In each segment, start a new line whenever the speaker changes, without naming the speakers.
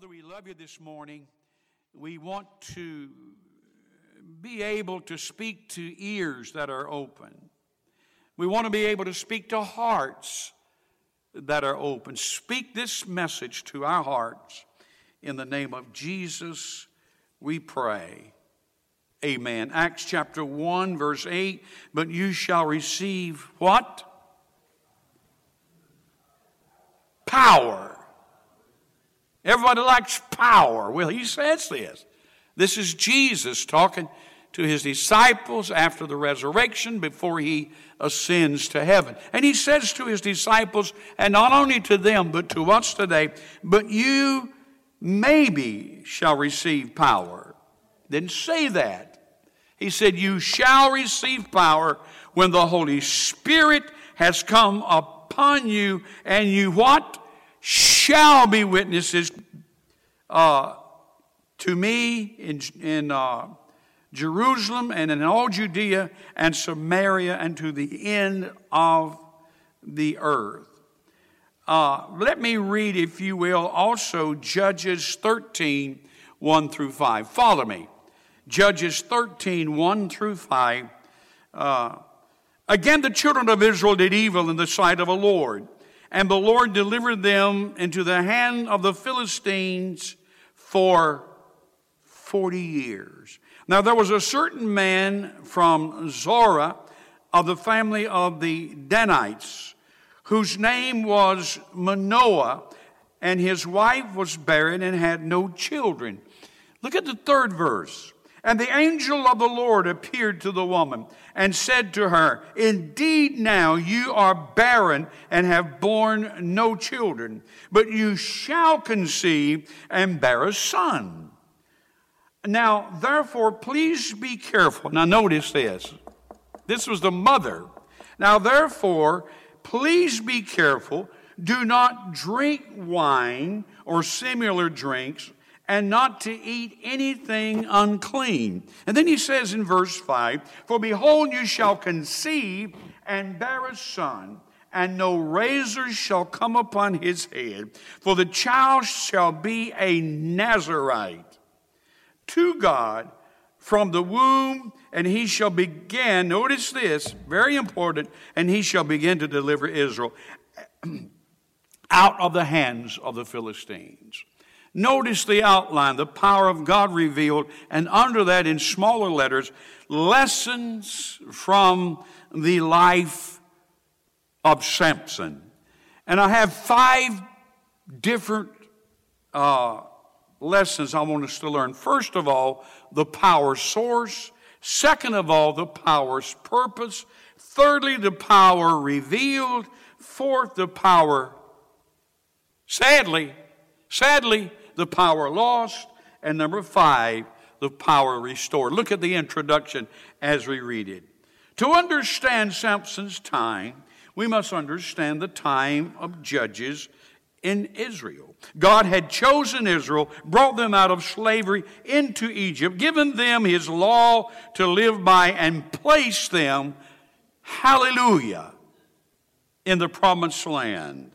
Father, we love you this morning. We want to be able to speak to ears that are open. We want to be able to speak to hearts that are open. Speak this message to our hearts. In the name of Jesus, we pray. Amen. Acts chapter 1, verse 8. But you shall receive what? Power Everybody likes power. Well, he says this. This is Jesus talking to his disciples after the resurrection before he ascends to heaven. And he says to his disciples, and not only to them, but to us today, but you maybe shall receive power. Didn't say that. He said, You shall receive power when the Holy Spirit has come upon you, and you what? Be witnesses uh, to me in, in uh, Jerusalem and in all Judea and Samaria and to the end of the earth. Uh, let me read, if you will, also Judges 13, 1 through 5. Follow me. Judges 13, 1 through 5. Uh, Again, the children of Israel did evil in the sight of the Lord and the Lord delivered them into the hand of the Philistines for 40 years. Now, there was a certain man from Zorah of the family of the Danites, whose name was Manoah, and his wife was barren and had no children. Look at the third verse. And the angel of the Lord appeared to the woman and said to her, Indeed, now you are barren and have borne no children, but you shall conceive and bear a son. Now, therefore, please be careful. Now, notice this. This was the mother. Now, therefore, please be careful. Do not drink wine or similar drinks and not to eat anything unclean. And then he says in verse 5 For behold, you shall conceive and bear a son, and no razor shall come upon his head, for the child shall be a Nazarite to God from the womb, and he shall begin, notice this, very important, and he shall begin to deliver Israel out of the hands of the Philistines. Notice the outline, the power of God revealed, and under that in smaller letters, lessons from the life of Samson. And I have five different uh, lessons I want us to learn. First of all, the power source. Second of all, the power's purpose. Thirdly, the power revealed. Fourth, the power, sadly, sadly, the power lost. And number five, the power restored. Look at the introduction as we read it. To understand Samson's time, we must understand the time of judges in Israel. God had chosen Israel, brought them out of slavery into Egypt, given them his law to live by, and placed them, hallelujah, in the promised land.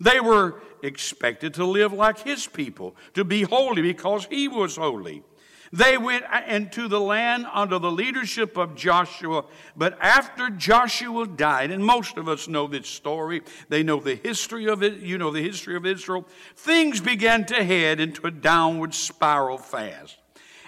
They were expected to live like his people, to be holy because he was holy. They went into the land under the leadership of Joshua, but after Joshua died, and most of us know this story, they know the history of it, you know the history of Israel, things began to head into a downward spiral fast.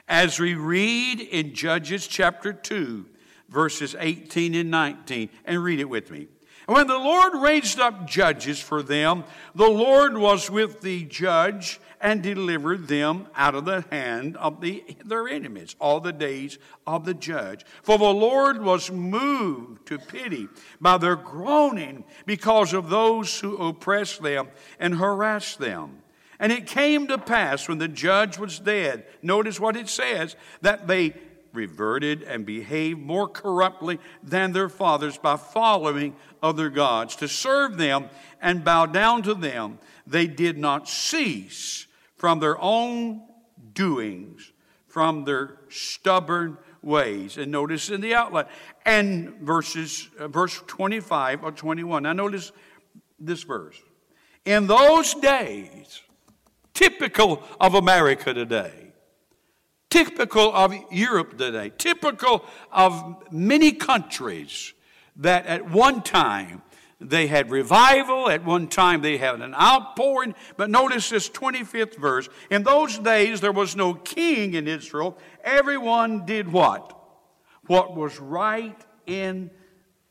As we read in Judges chapter 2, verses 18 and 19, and read it with me. When the Lord raised up judges for them, the Lord was with the judge and delivered them out of the hand of the, their enemies all the days of the judge. For the Lord was moved to pity by their groaning because of those who oppressed them and harassed them. And it came to pass when the judge was dead, notice what it says, that they reverted and behaved more corruptly than their fathers by following other gods, to serve them and bow down to them. They did not cease from their own doings, from their stubborn ways. And notice in the outline, and verses, uh, verse 25 or 21. Now notice this verse. In those days, typical of America today, typical of Europe today, typical of many countries that at one time they had revival. At one time, they had an outpouring. But notice this 25th verse. In those days, there was no king in Israel. Everyone did what? What was right in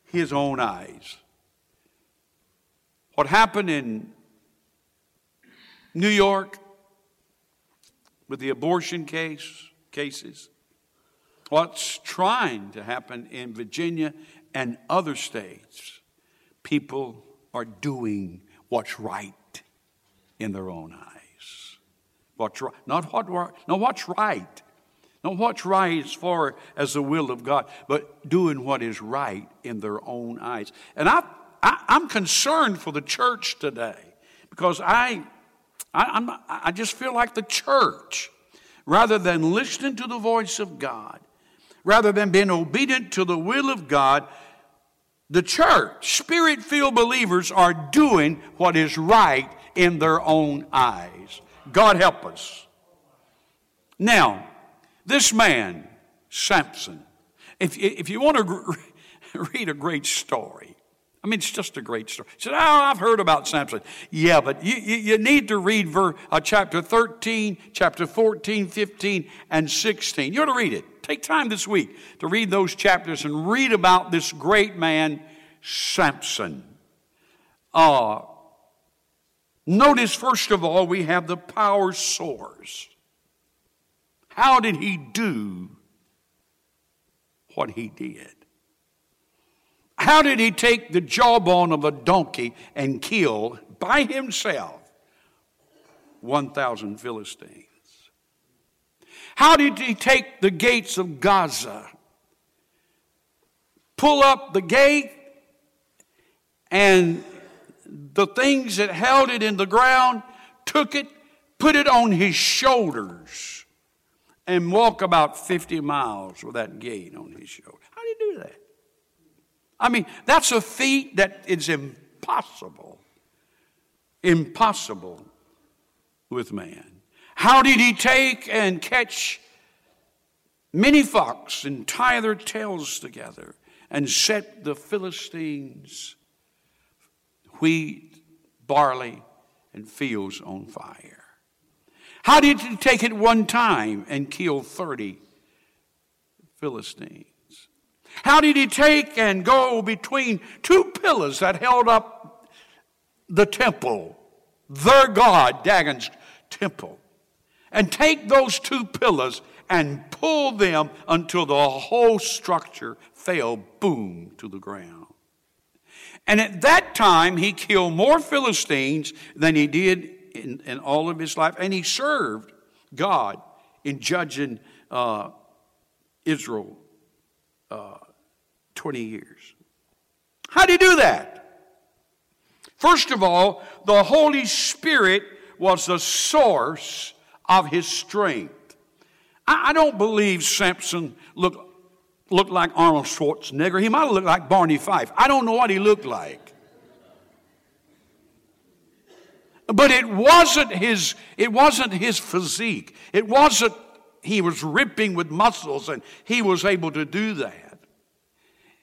his own eyes. What happened in New York with the abortion case, cases, what's trying to happen in Virginia and other states people are doing what's right in their own eyes. What's right, not what, no, what's right. Not what's right as far as the will of God, but doing what is right in their own eyes. And I, I, am concerned for the church today because I, I, I'm, I just feel like the church, rather than listening to the voice of God, rather than being obedient to the will of God, the church, spirit filled believers, are doing what is right in their own eyes. God help us. Now, this man, Samson, if, if you want to read a great story, I mean, it's just a great story. He said, Oh, I've heard about Samson. Yeah, but you, you, you need to read ver, uh, chapter 13, chapter 14, 15, and 16. You ought to read it. Take time this week to read those chapters and read about this great man, Samson. Uh, notice, first of all, we have the power source. How did he do what he did? How did he take the jawbone of a donkey and kill by himself 1,000 Philistines? How did he take the gates of Gaza, pull up the gate, and the things that held it in the ground took it, put it on his shoulders, and walk about 50 miles with that gate on his shoulder? How did he do that? I mean, that's a feat that is impossible. Impossible with man. How did he take and catch many fox and tie their tails together and set the Philistines' wheat, barley, and fields on fire? How did he take it one time and kill 30 Philistines? How did he take and go between two pillars that held up the temple, their God, Dagon's temple? and take those two pillars and pull them until the whole structure fell boom to the ground. And at that time, he killed more Philistines than he did in, in all of his life, and he served God in judging uh, Israel uh, 20 years. How did he do that? First of all, the Holy Spirit was the source of his strength. I, I don't believe Samson looked, looked like Arnold Schwarzenegger. He might have looked like Barney Fife. I don't know what he looked like. But it wasn't his, it wasn't his physique. It wasn't he was ripping with muscles and he was able to do that.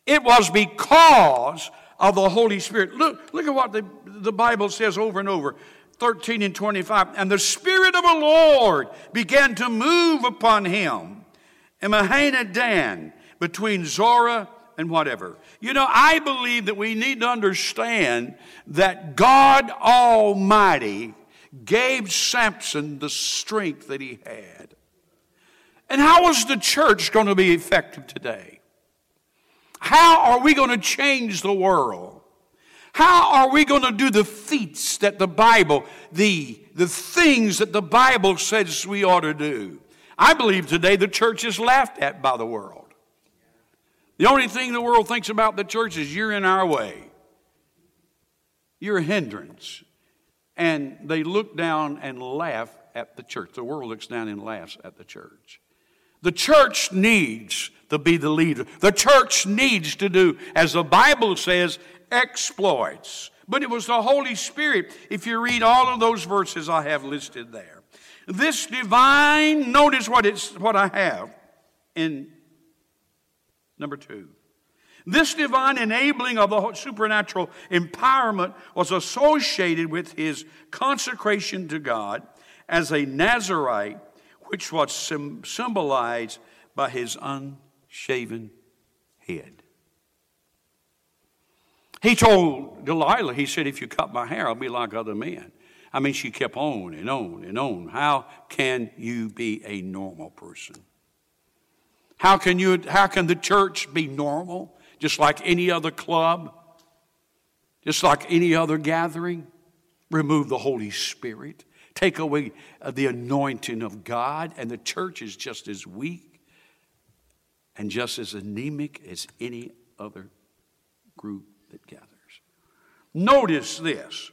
It was because of the Holy Spirit. Look, look at what the, the Bible says over and over. 13 and 25. And the Spirit of the Lord began to move upon him in Mahaneh Dan between Zorah and whatever. You know, I believe that we need to understand that God Almighty gave Samson the strength that he had. And how is the church going to be effective today? How are we going to change the world? How are we going to do the feats that the Bible, the, the things that the Bible says we ought to do? I believe today the church is laughed at by the world. The only thing the world thinks about the church is you're in our way. You're a hindrance. And they look down and laugh at the church. The world looks down and laughs at the church. The church needs to be the leader. The church needs to do, as the Bible says, exploits. But it was the Holy Spirit, if you read all of those verses I have listed there. This divine, notice what it's what I have in number two. This divine enabling of the supernatural empowerment was associated with his consecration to God as a Nazarite, which was symbolized by his unshaven head. He told Delilah, he said, If you cut my hair, I'll be like other men. I mean, she kept on and on and on. How can you be a normal person? How can, you, how can the church be normal, just like any other club, just like any other gathering? Remove the Holy Spirit, take away uh, the anointing of God, and the church is just as weak and just as anemic as any other group that gathers. Notice this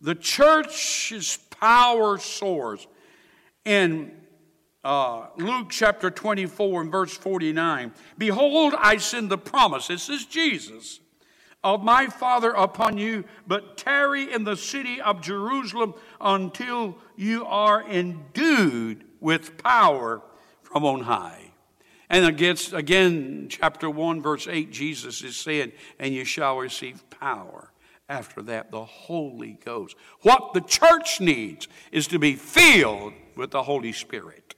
the church's power soars in uh, Luke chapter 24 and verse 49. Behold, I send the promise. This is Jesus of my Father upon you, but tarry in the city of Jerusalem until you are endued with power from on high. And against, again, chapter 1, verse 8, Jesus is saying, And you shall receive power after that the Holy Ghost. What the church needs is to be filled with the Holy Spirit.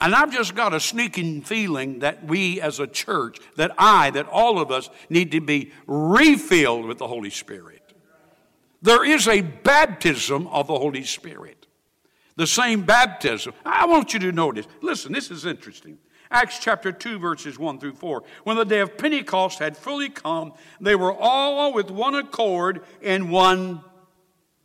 And I've just got a sneaking feeling that we as a church, that I, that all of us need to be refilled with the Holy Spirit. There is a baptism of the Holy Spirit. The same baptism. I want you to notice. Listen, this is interesting. Acts chapter 2, verses 1 through 4. When the day of Pentecost had fully come, they were all with one accord in one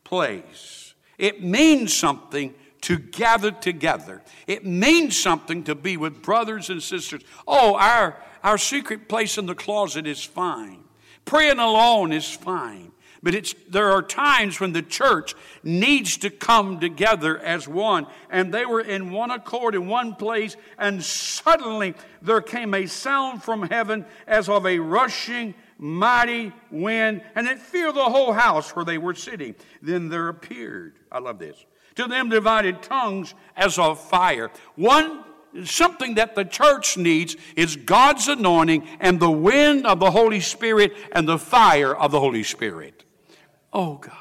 place. It means something to gather together. It means something to be with brothers and sisters. Oh, our, our secret place in the closet is fine. Praying alone is fine. But it's, there are times when the church needs to come together as one. And they were in one accord in one place, and suddenly there came a sound from heaven as of a rushing mighty wind, and it filled the whole house where they were sitting. Then there appeared, I love this, to them divided tongues as of fire. One something that the church needs is God's anointing and the wind of the Holy Spirit and the fire of the Holy Spirit. Oh God.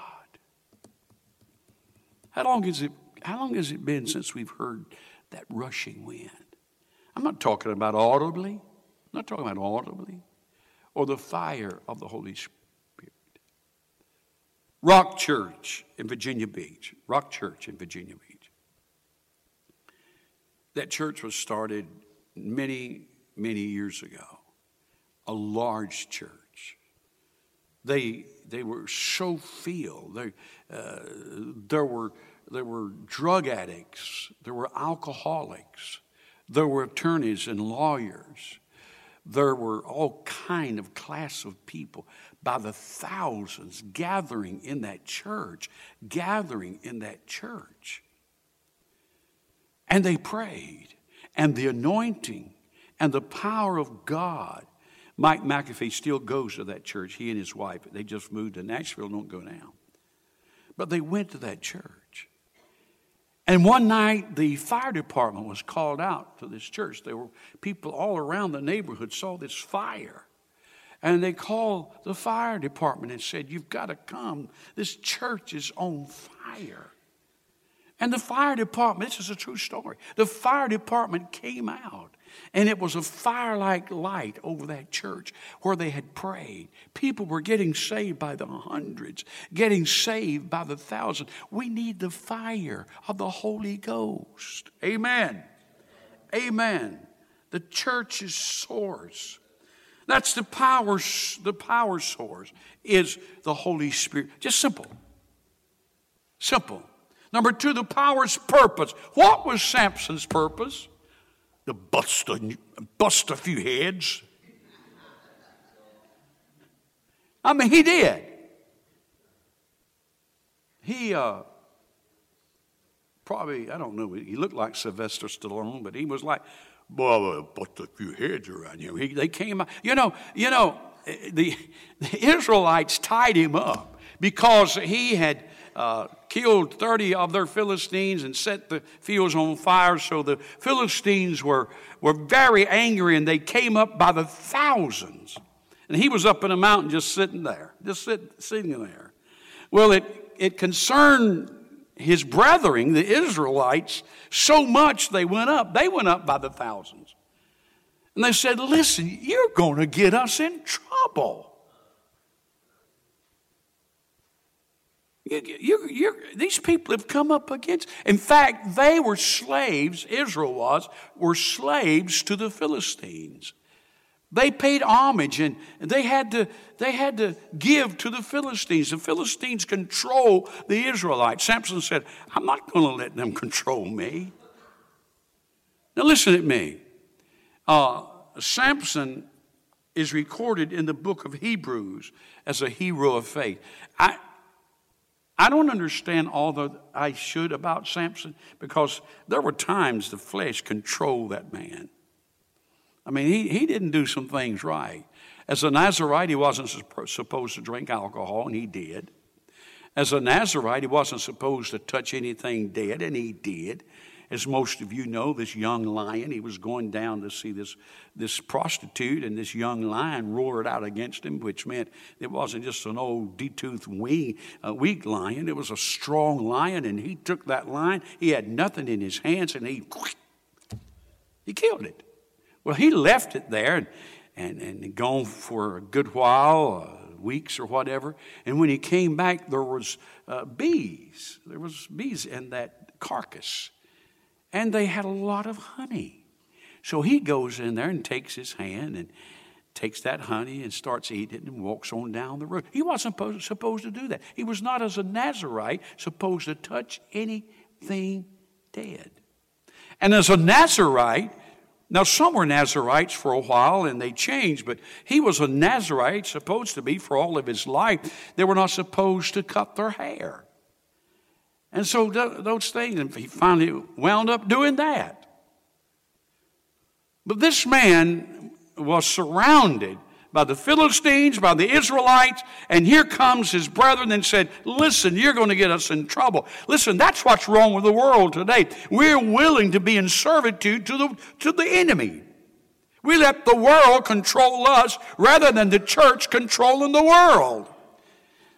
How long has it how long has it been since we've heard that rushing wind? I'm not talking about audibly. I'm not talking about audibly. Or the fire of the Holy Spirit. Rock Church in Virginia Beach. Rock Church in Virginia Beach. That church was started many, many years ago. A large church. They they were so filled. They, uh, there, were, there were drug addicts, there were alcoholics, there were attorneys and lawyers. There were all kind of class of people by the thousands gathering in that church, gathering in that church. And they prayed, and the anointing and the power of God Mike McAfee still goes to that church, he and his wife. They just moved to Nashville, don't go now. But they went to that church. And one night, the fire department was called out to this church. There were people all around the neighborhood saw this fire. And they called the fire department and said, You've got to come. This church is on fire. And the fire department, this is a true story, the fire department came out and it was a fire like light over that church where they had prayed. People were getting saved by the hundreds, getting saved by the thousands. We need the fire of the Holy Ghost. Amen. Amen. The church's source. That's the power, the power source is the Holy Spirit. Just simple. Simple. Number two, the power's purpose. What was Samson's purpose? To bust a, bust a few heads. I mean, he did. He uh, probably, I don't know, he looked like Sylvester Stallone, but he was like, boy, bust a few heads around you. He, they came out, you know, you know, the, the Israelites tied him up because he had uh, killed 30 of their Philistines and set the fields on fire. So the Philistines were, were very angry and they came up by the thousands. And he was up in a mountain just sitting there, just sit, sitting there. Well, it, it concerned his brethren, the Israelites, so much they went up. They went up by the thousands. And they said, Listen, you're going to get us in trouble. You, you, these people have come up against. In fact, they were slaves. Israel was were slaves to the Philistines. They paid homage and they had to they had to give to the Philistines. The Philistines control the Israelites. Samson said, "I'm not going to let them control me." Now listen at me. Uh, Samson is recorded in the book of Hebrews as a hero of faith. I, I don't understand all that I should about Samson because there were times the flesh controlled that man. I mean, he, he didn't do some things right. As a Nazarite, he wasn't supposed to drink alcohol, and he did. As a Nazarite, he wasn't supposed to touch anything dead, and he did. As most of you know, this young lion, he was going down to see this, this prostitute, and this young lion roared out against him, which meant it wasn't just an old detoothed weak, uh, weak lion, it was a strong lion, and he took that lion. He had nothing in his hands, and he, he killed it. Well, he left it there and, and, and gone for a good while. Uh, weeks or whatever. And when he came back, there was uh, bees. There was bees in that carcass and they had a lot of honey. So he goes in there and takes his hand and takes that honey and starts eating it and walks on down the road. He wasn't supposed, supposed to do that. He was not, as a Nazarite, supposed to touch anything dead. And as a Nazarite, now some were Nazarites for a while and they changed, but he was a Nazarite, supposed to be for all of his life. They were not supposed to cut their hair. And so those things, and he finally wound up doing that. But this man was surrounded by the Philistines, by the Israelites, and here comes his brethren and said, Listen, you're going to get us in trouble. Listen, that's what's wrong with the world today. We're willing to be in servitude to the, to the enemy. We let the world control us rather than the church controlling the world.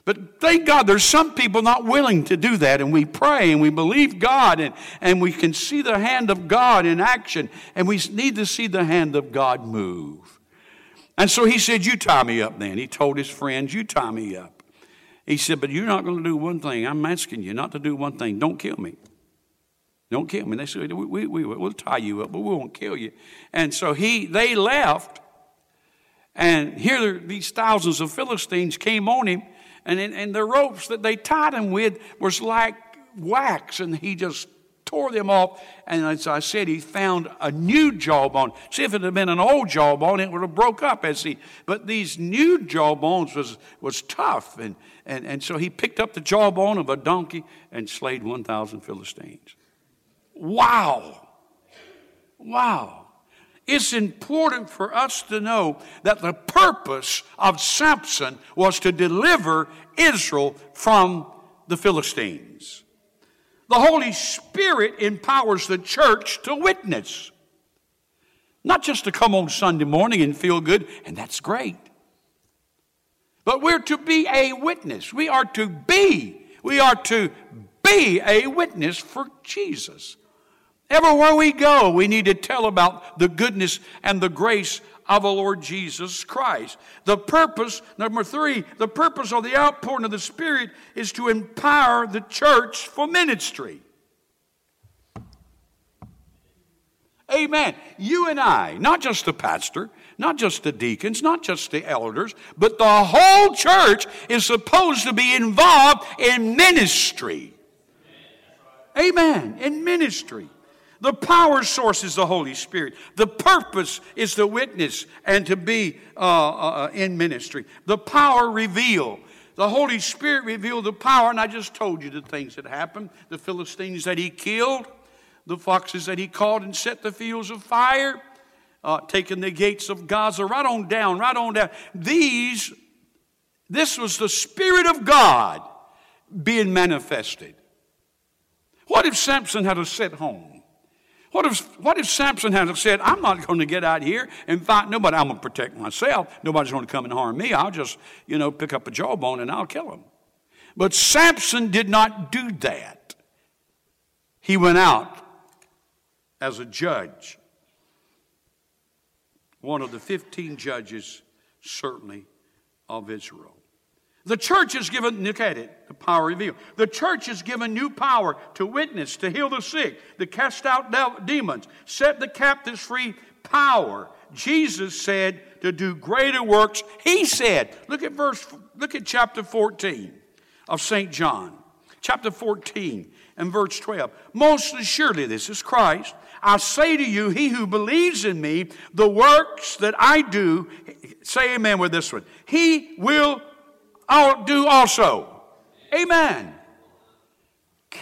But thank God there's some people not willing to do that, and we pray and we believe God and, and we can see the hand of God in action, and we need to see the hand of God move. And so he said, You tie me up then. He told his friends, You tie me up. He said, But you're not going to do one thing. I'm asking you not to do one thing. Don't kill me. Don't kill me. They said, we, we, we, We'll tie you up, but we won't kill you. And so he, they left, and here these thousands of Philistines came on him and, and the ropes that they tied him with was like wax, and he just tore them off. And as I said, he found a new jawbone. See, if it had been an old jawbone, it would have broke up as he. But these new jawbones was was tough, and and and so he picked up the jawbone of a donkey and slayed one thousand Philistines. Wow, wow. It's important for us to know that the purpose of Samson was to deliver Israel from the Philistines. The Holy Spirit empowers the church to witness. Not just to come on Sunday morning and feel good, and that's great. But we're to be a witness. We are to be, we are to be a witness for Jesus. Everywhere we go, we need to tell about the goodness and the grace of the Lord Jesus Christ. The purpose, number three, the purpose of the outpouring of the Spirit is to empower the church for ministry. Amen. You and I, not just the pastor, not just the deacons, not just the elders, but the whole church is supposed to be involved in ministry. Amen. In ministry. The power source is the Holy Spirit. The purpose is to witness and to be uh, uh, in ministry. The power reveal. The Holy Spirit revealed the power, and I just told you the things that happened the Philistines that he killed, the foxes that he caught and set the fields of fire, uh, taking the gates of Gaza, right on down, right on down. These, this was the Spirit of God being manifested. What if Samson had to sit home? What if, what if Samson had said, I'm not going to get out here and fight nobody. I'm going to protect myself. Nobody's going to come and harm me. I'll just, you know, pick up a jawbone and I'll kill him. But Samson did not do that. He went out as a judge. One of the 15 judges, certainly, of Israel. The church is given, look at it, the power revealed. The church is given new power to witness, to heal the sick, to cast out demons, set the captives free. Power. Jesus said to do greater works. He said, look at verse, look at chapter 14 of St. John. Chapter 14 and verse 12. Most assuredly, this is Christ. I say to you, he who believes in me, the works that I do, say amen with this one, he will I'll do also. Amen. God.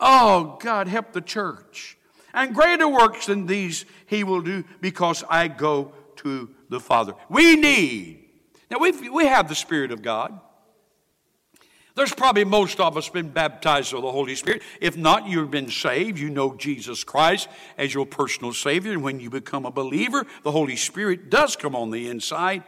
Oh, God, help the church. And greater works than these he will do because I go to the Father. We need. Now, we we have the Spirit of God. There's probably most of us been baptized with the Holy Spirit. If not, you've been saved. You know Jesus Christ as your personal Savior. And when you become a believer, the Holy Spirit does come on the inside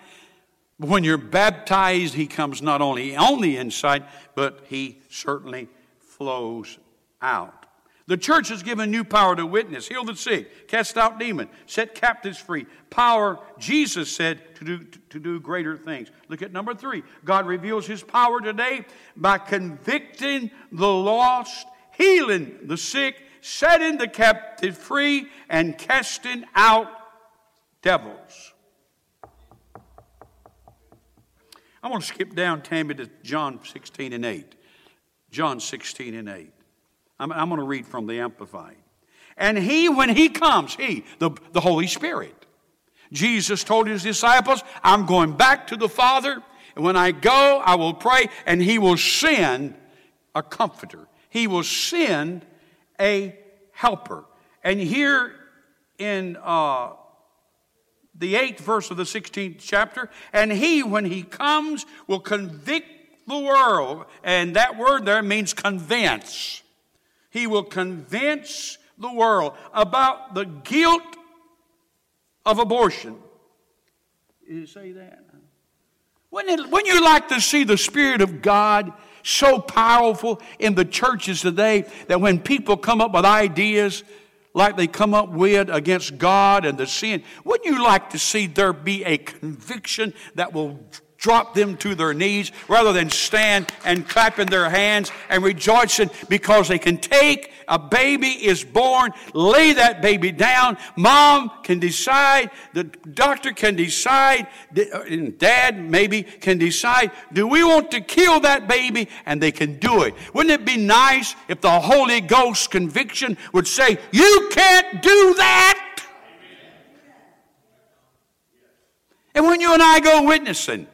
when you're baptized, He comes not only on the inside, but He certainly flows out. The church is given new power to witness, heal the sick, cast out demons, set captives free. Power, Jesus said, to do, to do greater things. Look at number three. God reveals His power today by convicting the lost, healing the sick, setting the captive free, and casting out devils. I want to skip down, Tammy, to John 16 and 8. John 16 and 8. I'm, I'm going to read from the Amplified. And he, when he comes, he, the, the Holy Spirit, Jesus told his disciples, I'm going back to the Father, and when I go, I will pray, and he will send a comforter. He will send a helper. And here in uh, the eighth verse of the 16th chapter. And he, when he comes, will convict the world. And that word there means convince. He will convince the world about the guilt of abortion. Did you say that? Wouldn't, wouldn't you like to see the Spirit of God so powerful in the churches today that when people come up with ideas, like they come up with against God and the sin, wouldn't you like to see there be a conviction that will drop them to their knees rather than stand and clapping their hands and rejoicing because they can take a baby is born, lay that baby down. Mom can decide, the doctor can decide, uh, and dad maybe can decide, do we want to kill that baby? And they can do it. Wouldn't it be nice if the Holy Ghost conviction would say, you can't do that? And when you and I go witnessing,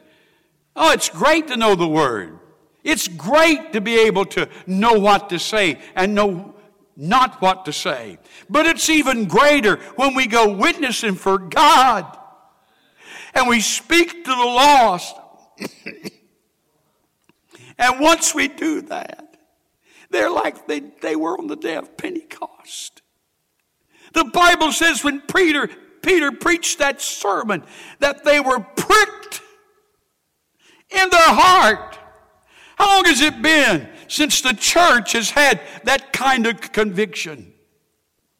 Oh, it's great to know the Word. It's great to be able to know what to say and know not what to say. But it's even greater when we go witnessing for God and we speak to the lost. and once we do that, they're like they, they were on the day of Pentecost. The Bible says when Peter, Peter preached that sermon that they were pricked in their heart. How long has it been since the church has had that kind of conviction?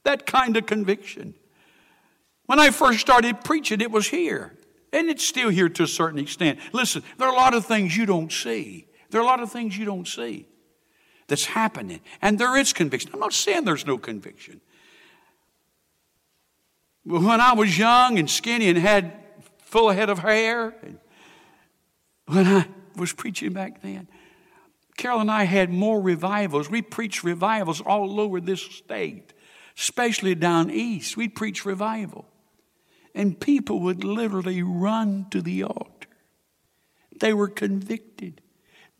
That kind of conviction. When I first started preaching, it was here. And it's still here to a certain extent. Listen, there are a lot of things you don't see. There are a lot of things you don't see that's happening. And there is conviction. I'm not saying there's no conviction. When I was young and skinny and had full head of hair, when I was preaching back then. Carol and I had more revivals. We preached revivals all over this state, especially down east. We preached revival. And people would literally run to the altar. They were convicted.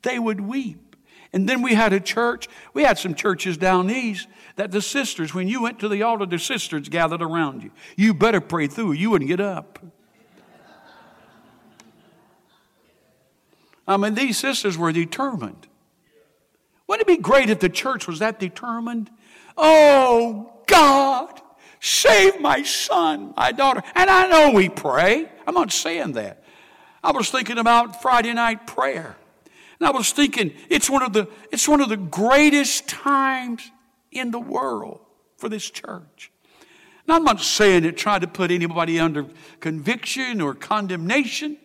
They would weep. And then we had a church, we had some churches down east that the sisters, when you went to the altar, the sisters gathered around you. You better pray through, you wouldn't get up. I mean, these sisters were determined. Wouldn't it be great if the church was that determined? Oh, God, save my son, my daughter. And I know we pray. I'm not saying that. I was thinking about Friday night prayer. And I was thinking it's one of the, it's one of the greatest times in the world for this church. Now, I'm not saying it trying to put anybody under conviction or condemnation.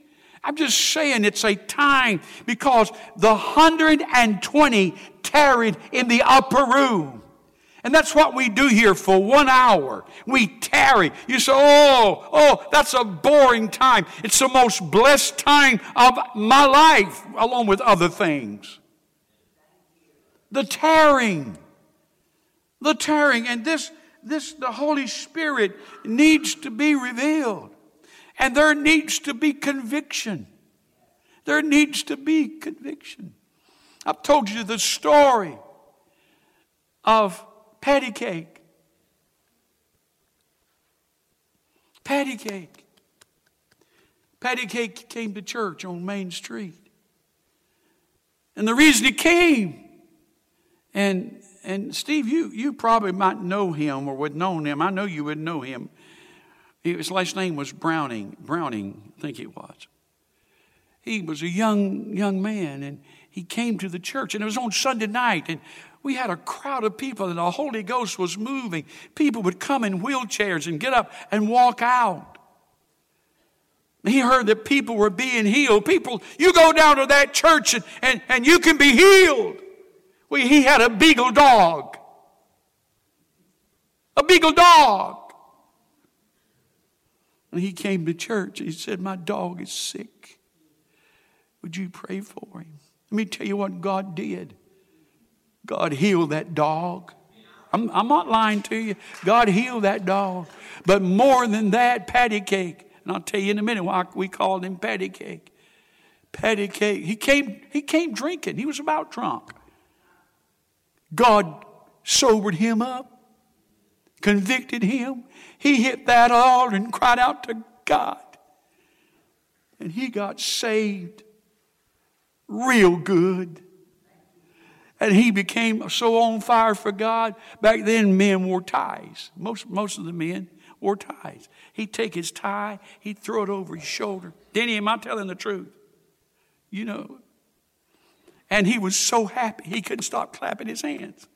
I'm just saying it's a time because the 120 tarried in the upper room. And that's what we do here for one hour. We tarry. You say, oh, oh, that's a boring time. It's the most blessed time of my life, along with other things. The tarrying. The tarrying. And this, this, the Holy Spirit needs to be revealed. And there needs to be conviction. There needs to be conviction. I've told you the story of patty cake. Patty cake. Patty cake came to church on Main Street. And the reason he came, and and Steve, you you probably might know him or would know him. I know you would know him. His last name was Browning. Browning, I think it was. He was a young young man, and he came to the church, and it was on Sunday night, and we had a crowd of people, and the Holy Ghost was moving. People would come in wheelchairs and get up and walk out. He heard that people were being healed. People, you go down to that church and, and, and you can be healed. Well, he had a beagle dog. A beagle dog. And he came to church. He said, My dog is sick. Would you pray for him? Let me tell you what God did. God healed that dog. I'm, I'm not lying to you. God healed that dog. But more than that, patty cake. And I'll tell you in a minute why we called him patty cake. Patty cake. He came, he came drinking. He was about drunk. God sobered him up, convicted him. He hit that altar and cried out to God. And he got saved real good. And he became so on fire for God. Back then, men wore ties. Most, most of the men wore ties. He'd take his tie, he'd throw it over his shoulder. Denny, am I telling the truth? You know. And he was so happy, he couldn't stop clapping his hands.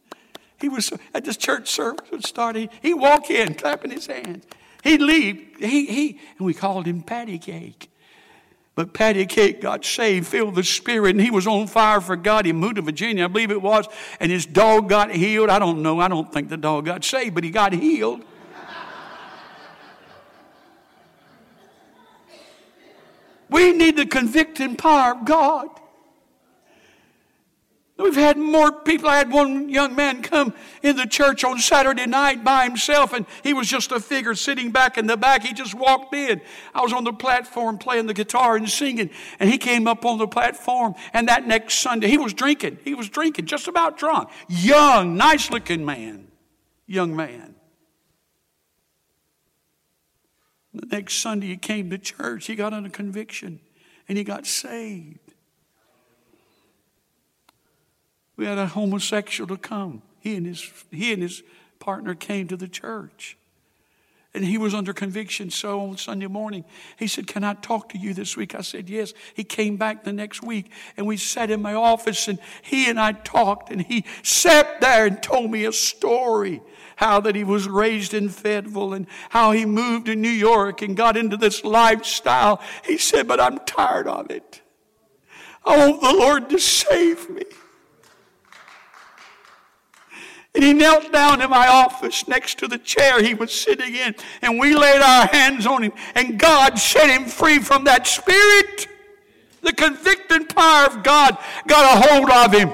He was at this church service would start, he, he'd walk in clapping his hands. He'd leave, he, he, and we called him patty cake. But Patty Cake got saved, filled the Spirit, and he was on fire for God. He moved to Virginia, I believe it was, and his dog got healed. I don't know. I don't think the dog got saved, but he got healed. we need the convicting power of God. We've had more people. I had one young man come in the church on Saturday night by himself, and he was just a figure sitting back in the back. He just walked in. I was on the platform playing the guitar and singing, and he came up on the platform. And that next Sunday, he was drinking. He was drinking, just about drunk. Young, nice looking man. Young man. The next Sunday, he came to church. He got under conviction, and he got saved. We had a homosexual to come. He and his, he and his partner came to the church. And he was under conviction. So on Sunday morning, he said, Can I talk to you this week? I said, Yes. He came back the next week and we sat in my office and he and I talked and he sat there and told me a story. How that he was raised in Fayetteville and how he moved to New York and got into this lifestyle. He said, But I'm tired of it. I want the Lord to save me. And he knelt down in my office next to the chair he was sitting in, and we laid our hands on him, and God set him free from that spirit. The convicting power of God got a hold of him.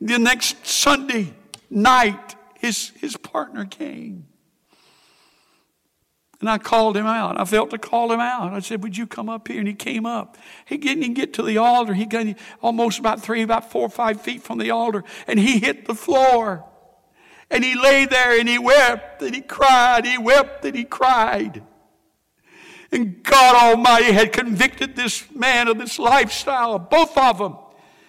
The next Sunday night, his, his partner came. And I called him out. I felt to call him out. I said, Would you come up here? And he came up. He didn't even get to the altar. He got almost about three, about four or five feet from the altar, and he hit the floor. And he lay there and he wept and he cried. He wept and he cried. And God Almighty had convicted this man of this lifestyle, both of them.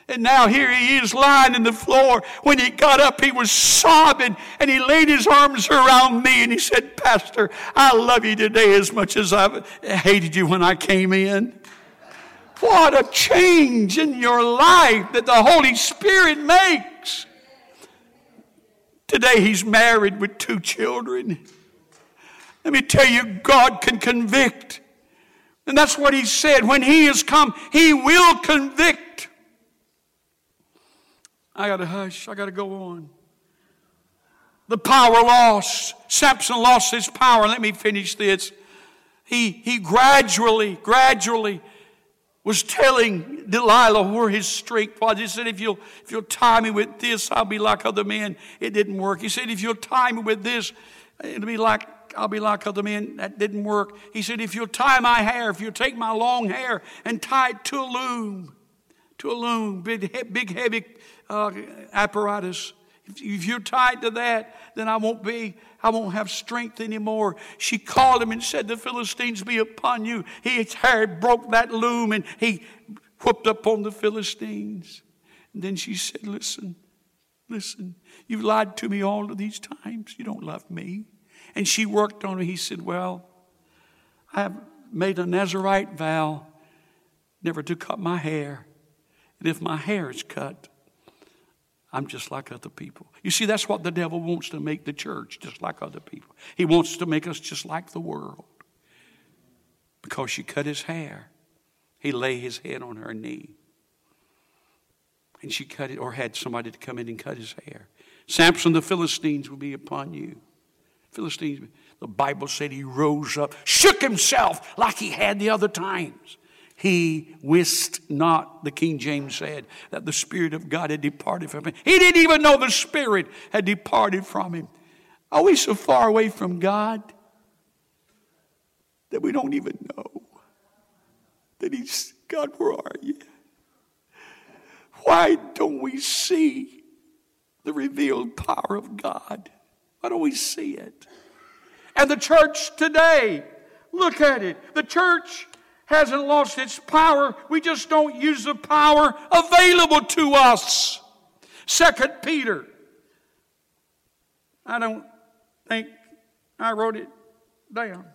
And now here he is lying in the floor. When he got up, he was sobbing and he laid his arms around me and he said, Pastor, I love you today as much as I hated you when I came in. What a change in your life that the Holy Spirit makes. Today he's married with two children. Let me tell you, God can convict. And that's what he said. When he has come, he will convict. I got to hush. I got to go on. The power lost. Samson lost his power. Let me finish this. He, he gradually, gradually was telling Delilah where his strength was. He said, if you'll, if you'll tie me with this, I'll be like other men. It didn't work. He said, if you'll tie me with this, it'll be like, I'll be like other men. That didn't work. He said, if you'll tie my hair, if you'll take my long hair and tie it to a loom, to a loom, big, big heavy uh, apparatus, if you're tied to that, then I won't be, I won't have strength anymore. She called him and said, The Philistines be upon you. His hair broke that loom and he whooped up on the Philistines. And then she said, Listen, listen, you've lied to me all of these times. You don't love me. And she worked on him. He said, Well, I have made a Nazarite vow never to cut my hair. And if my hair is cut, I'm just like other people. You see, that's what the devil wants to make the church, just like other people. He wants to make us just like the world. Because she cut his hair, he lay his head on her knee. And she cut it, or had somebody to come in and cut his hair. Samson, the Philistines will be upon you. Philistines, the Bible said he rose up, shook himself like he had the other times he wist not, the King James said, that the Spirit of God had departed from him. He didn't even know the Spirit had departed from him. Are we so far away from God that we don't even know that He's, God, where are you? Why don't we see the revealed power of God? Why don't we see it? And the church today, look at it. The church hasn't lost its power. We just don't use the power available to us. Second Peter. I don't think I wrote it down.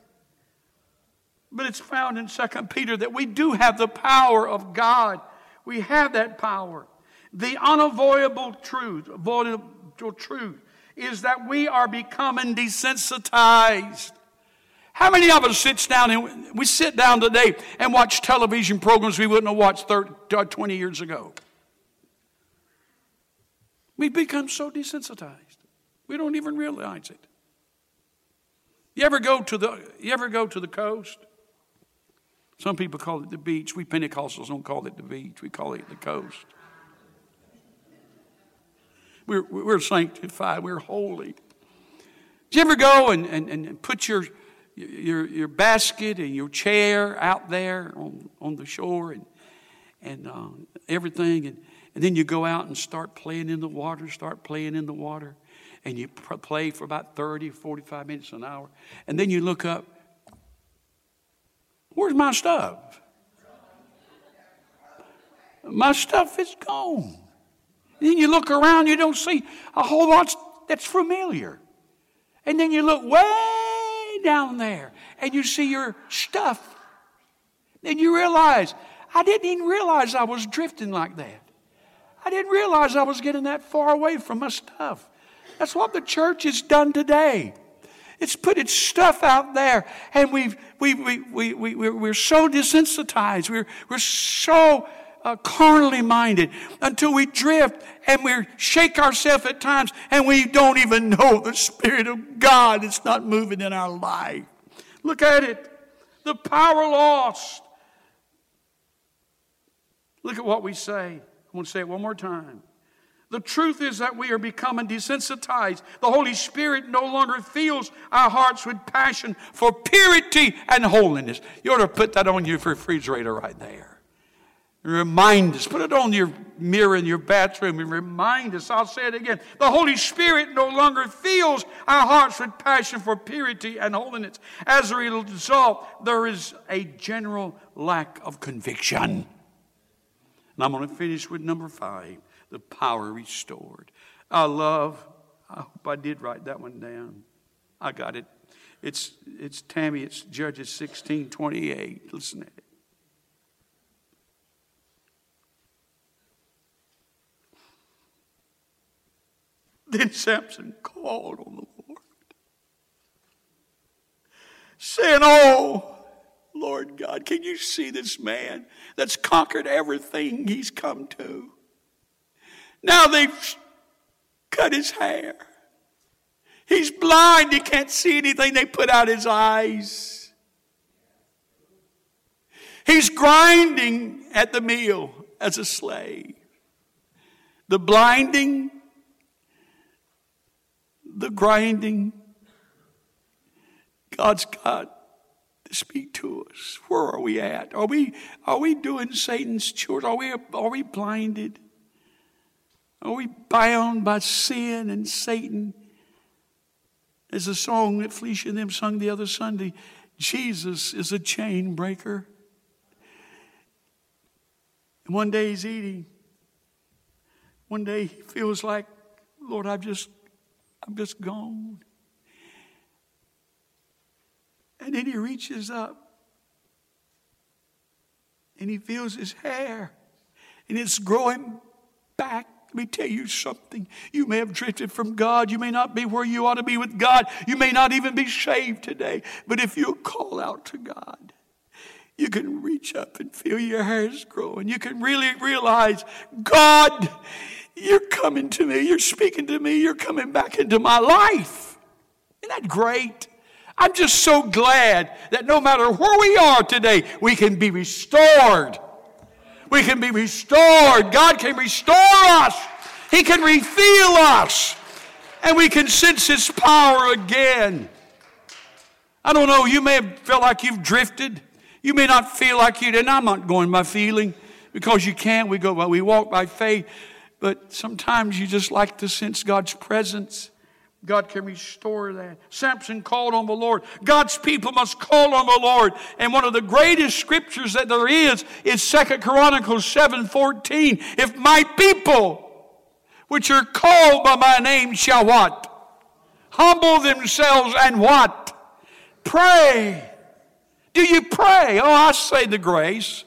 But it's found in Second Peter that we do have the power of God. We have that power. The unavoidable truth, avoidable truth, is that we are becoming desensitized how many of us sits down and we sit down today and watch television programs we wouldn't have watched 30, uh, 20 years ago? We've become so desensitized. We don't even realize it. You ever go to the you ever go to the coast? Some people call it the beach. We Pentecostals don't call it the beach. We call it the coast. We're, we're sanctified. We're holy. Did you ever go and, and, and put your your, your basket and your chair out there on, on the shore and, and uh, everything. And, and then you go out and start playing in the water, start playing in the water. And you pr- play for about 30, 45 minutes, an hour. And then you look up, where's my stuff? My stuff is gone. And then you look around, you don't see a whole lot that's familiar. And then you look way down there and you see your stuff, then you realize, I didn't even realize I was drifting like that. I didn't realize I was getting that far away from my stuff. That's what the church has done today. It's put its stuff out there, and we've, we, we, we, we, we're so desensitized. We're, we're so uh, carnally minded until we drift and we shake ourselves at times and we don't even know the Spirit of God is not moving in our life. Look at it. The power lost. Look at what we say. I want to say it one more time. The truth is that we are becoming desensitized. The Holy Spirit no longer fills our hearts with passion for purity and holiness. You ought to put that on your refrigerator right there. Remind us. Put it on your mirror in your bathroom and remind us. I'll say it again. The Holy Spirit no longer fills our hearts with passion for purity and holiness. As a result, there is a general lack of conviction. And I'm going to finish with number five the power restored. I love, I hope I did write that one down. I got it. It's, it's Tammy, it's Judges 16 28. Listen to it. Then Samson called on the Lord, saying, Oh, Lord God, can you see this man that's conquered everything he's come to? Now they've cut his hair. He's blind. He can't see anything. They put out his eyes. He's grinding at the mill as a slave. The blinding the grinding. God's got to speak to us. Where are we at? Are we, are we doing Satan's chores? Are we, are we blinded? Are we bound by sin and Satan? There's a song that Felicia and them sung the other Sunday. Jesus is a chain breaker. And one day he's eating. One day he feels like, Lord, I've just I'm just gone. And then he reaches up and he feels his hair and it's growing back. Let me tell you something. You may have drifted from God. You may not be where you ought to be with God. You may not even be saved today. But if you call out to God, you can reach up and feel your hairs growing. You can really realize, God, you're coming to me. You're speaking to me. You're coming back into my life. Isn't that great? I'm just so glad that no matter where we are today, we can be restored. We can be restored. God can restore us. He can refill us. And we can sense His power again. I don't know, you may have felt like you've drifted. You may not feel like you did. And I'm not going by feeling because you can't. We go, well, we walk by faith. But sometimes you just like to sense God's presence. God can restore that. Samson called on the Lord. God's people must call on the Lord. And one of the greatest scriptures that there is is Second Chronicles 7:14. If my people, which are called by my name, shall what? Humble themselves and what? Pray. Do you pray? Oh, I say the grace.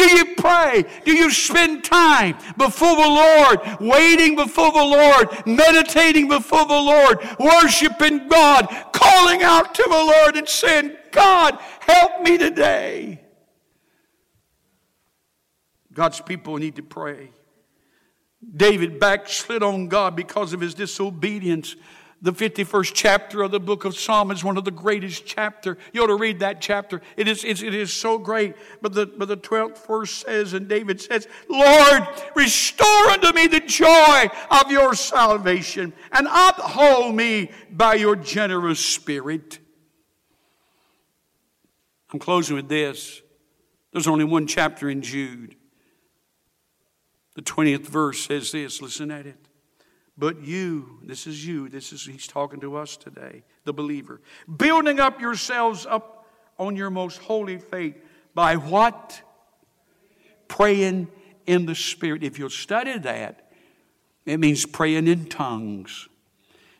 Do you pray? Do you spend time before the Lord, waiting before the Lord, meditating before the Lord, worshiping God, calling out to the Lord and saying, God, help me today? God's people need to pray. David backslid on God because of his disobedience. The 51st chapter of the book of Psalm is one of the greatest chapter. You ought to read that chapter. It is, it is so great. But the, but the 12th verse says, and David says, Lord, restore unto me the joy of your salvation and uphold me by your generous spirit. I'm closing with this. There's only one chapter in Jude. The 20th verse says this. Listen at it. But you, this is you, this is, he's talking to us today, the believer, building up yourselves up on your most holy faith by what? Praying in the Spirit. If you'll study that, it means praying in tongues.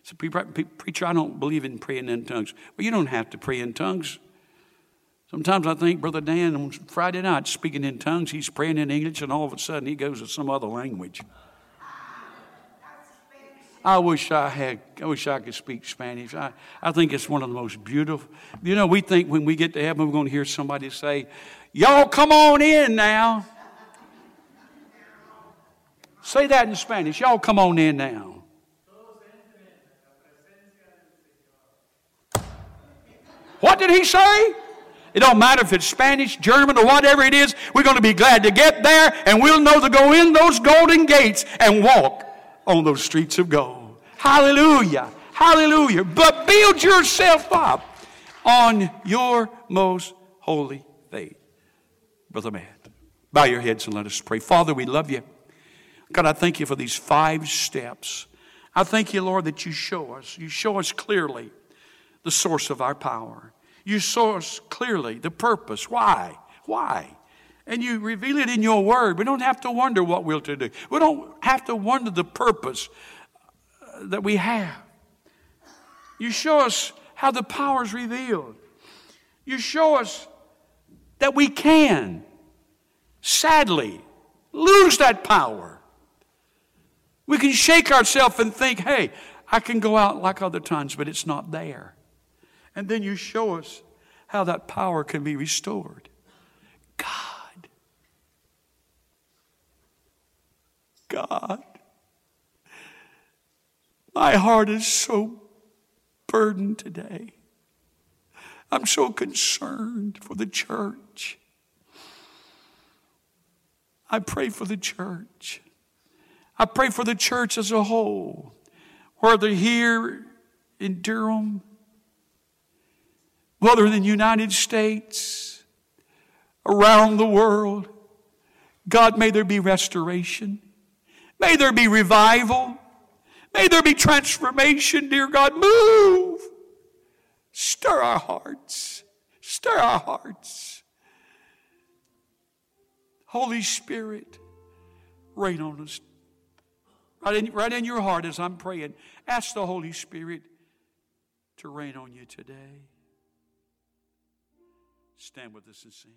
So, preacher, I don't believe in praying in tongues. Well, you don't have to pray in tongues. Sometimes I think Brother Dan on Friday night speaking in tongues, he's praying in English, and all of a sudden he goes to some other language. I wish I had, I wish I could speak Spanish. I, I think it's one of the most beautiful. You know, we think when we get to heaven, we're going to hear somebody say, Y'all come on in now. Say that in Spanish. Y'all come on in now. What did he say? It don't matter if it's Spanish, German, or whatever it is. We're going to be glad to get there, and we'll know to go in those golden gates and walk on those streets of gold. Hallelujah. Hallelujah. But build yourself up on your most holy faith. Brother Matt. Bow your heads and let us pray. Father, we love you. God, I thank you for these five steps. I thank you, Lord, that you show us. You show us clearly the source of our power. You show us clearly the purpose. Why? Why? And you reveal it in your word. We don't have to wonder what we're to do. We don't have to wonder the purpose uh, that we have. You show us how the power is revealed. You show us that we can, sadly, lose that power. We can shake ourselves and think, hey, I can go out like other times, but it's not there. And then you show us how that power can be restored. God. God. My heart is so burdened today. I'm so concerned for the church. I pray for the church. I pray for the church as a whole, whether here in Durham, whether in the United States, around the world. God, may there be restoration. May there be revival. May there be transformation, dear God. Move. Stir our hearts. Stir our hearts. Holy Spirit, rain on us. Right in, right in your heart as I'm praying, ask the Holy Spirit to rain on you today. Stand with us and sing.